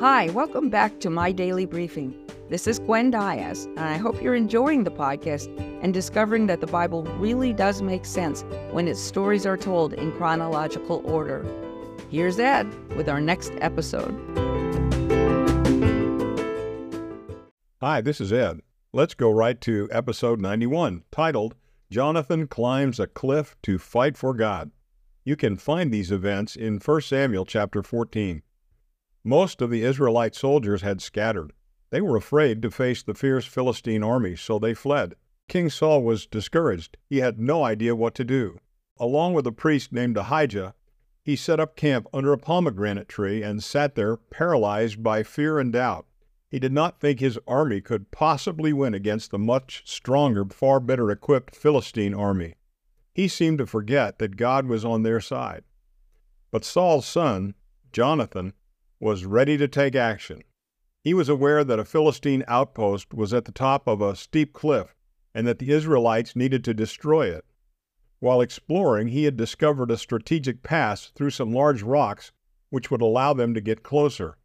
Hi, welcome back to my daily briefing. This is Gwen Diaz, and I hope you're enjoying the podcast and discovering that the Bible really does make sense when its stories are told in chronological order. Here's Ed with our next episode. Hi, this is Ed. Let's go right to episode 91, titled Jonathan Climbs a Cliff to Fight for God. You can find these events in 1 Samuel chapter 14. Most of the Israelite soldiers had scattered. They were afraid to face the fierce Philistine army, so they fled. King Saul was discouraged. He had no idea what to do. Along with a priest named Ahijah, he set up camp under a pomegranate tree and sat there paralyzed by fear and doubt. He did not think his army could possibly win against the much stronger, far better equipped Philistine army. He seemed to forget that God was on their side. But Saul's son, Jonathan, was ready to take action. He was aware that a Philistine outpost was at the top of a steep cliff and that the Israelites needed to destroy it. While exploring, he had discovered a strategic pass through some large rocks which would allow them to get closer.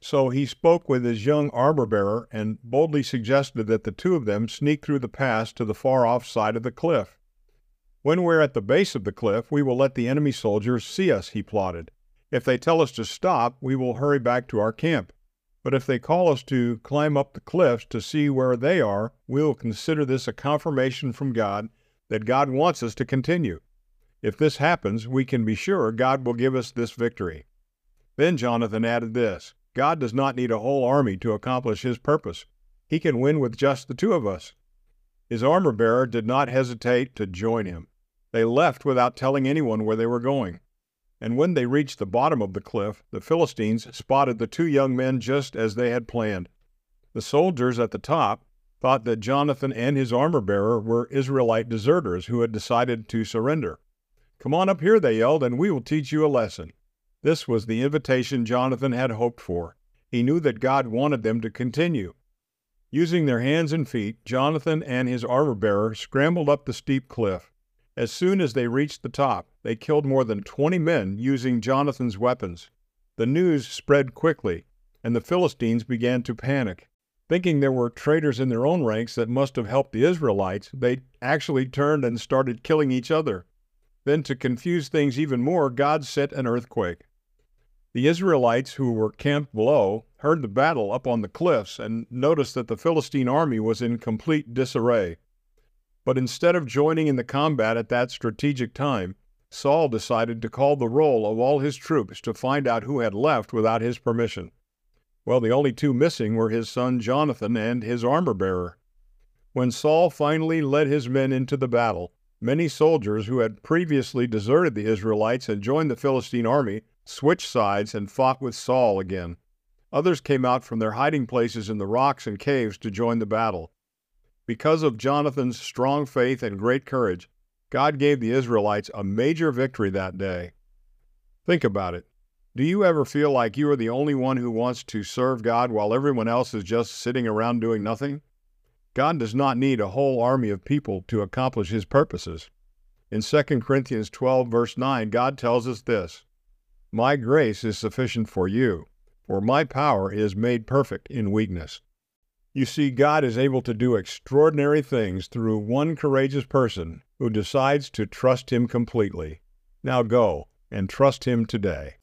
So he spoke with his young armor bearer and boldly suggested that the two of them sneak through the pass to the far off side of the cliff. When we're at the base of the cliff, we will let the enemy soldiers see us, he plotted. If they tell us to stop, we will hurry back to our camp. But if they call us to climb up the cliffs to see where they are, we will consider this a confirmation from God that God wants us to continue. If this happens, we can be sure God will give us this victory. Then Jonathan added this God does not need a whole army to accomplish his purpose. He can win with just the two of us. His armor bearer did not hesitate to join him. They left without telling anyone where they were going and when they reached the bottom of the cliff, the Philistines spotted the two young men just as they had planned. The soldiers at the top thought that Jonathan and his armor bearer were Israelite deserters who had decided to surrender. Come on up here, they yelled, and we will teach you a lesson. This was the invitation Jonathan had hoped for. He knew that God wanted them to continue. Using their hands and feet, Jonathan and his armor bearer scrambled up the steep cliff. As soon as they reached the top, they killed more than 20 men using Jonathan's weapons. The news spread quickly, and the Philistines began to panic. Thinking there were traitors in their own ranks that must have helped the Israelites, they actually turned and started killing each other. Then, to confuse things even more, God sent an earthquake. The Israelites who were camped below heard the battle up on the cliffs and noticed that the Philistine army was in complete disarray. But instead of joining in the combat at that strategic time, Saul decided to call the roll of all his troops to find out who had left without his permission. Well, the only two missing were his son Jonathan and his armor bearer. When Saul finally led his men into the battle, many soldiers who had previously deserted the Israelites and joined the Philistine army switched sides and fought with Saul again. Others came out from their hiding places in the rocks and caves to join the battle. Because of Jonathan's strong faith and great courage, God gave the Israelites a major victory that day. Think about it. Do you ever feel like you are the only one who wants to serve God while everyone else is just sitting around doing nothing? God does not need a whole army of people to accomplish his purposes. In 2 Corinthians 12, verse 9, God tells us this My grace is sufficient for you, for my power is made perfect in weakness. You see, God is able to do extraordinary things through one courageous person who decides to trust Him completely. Now go and trust Him today.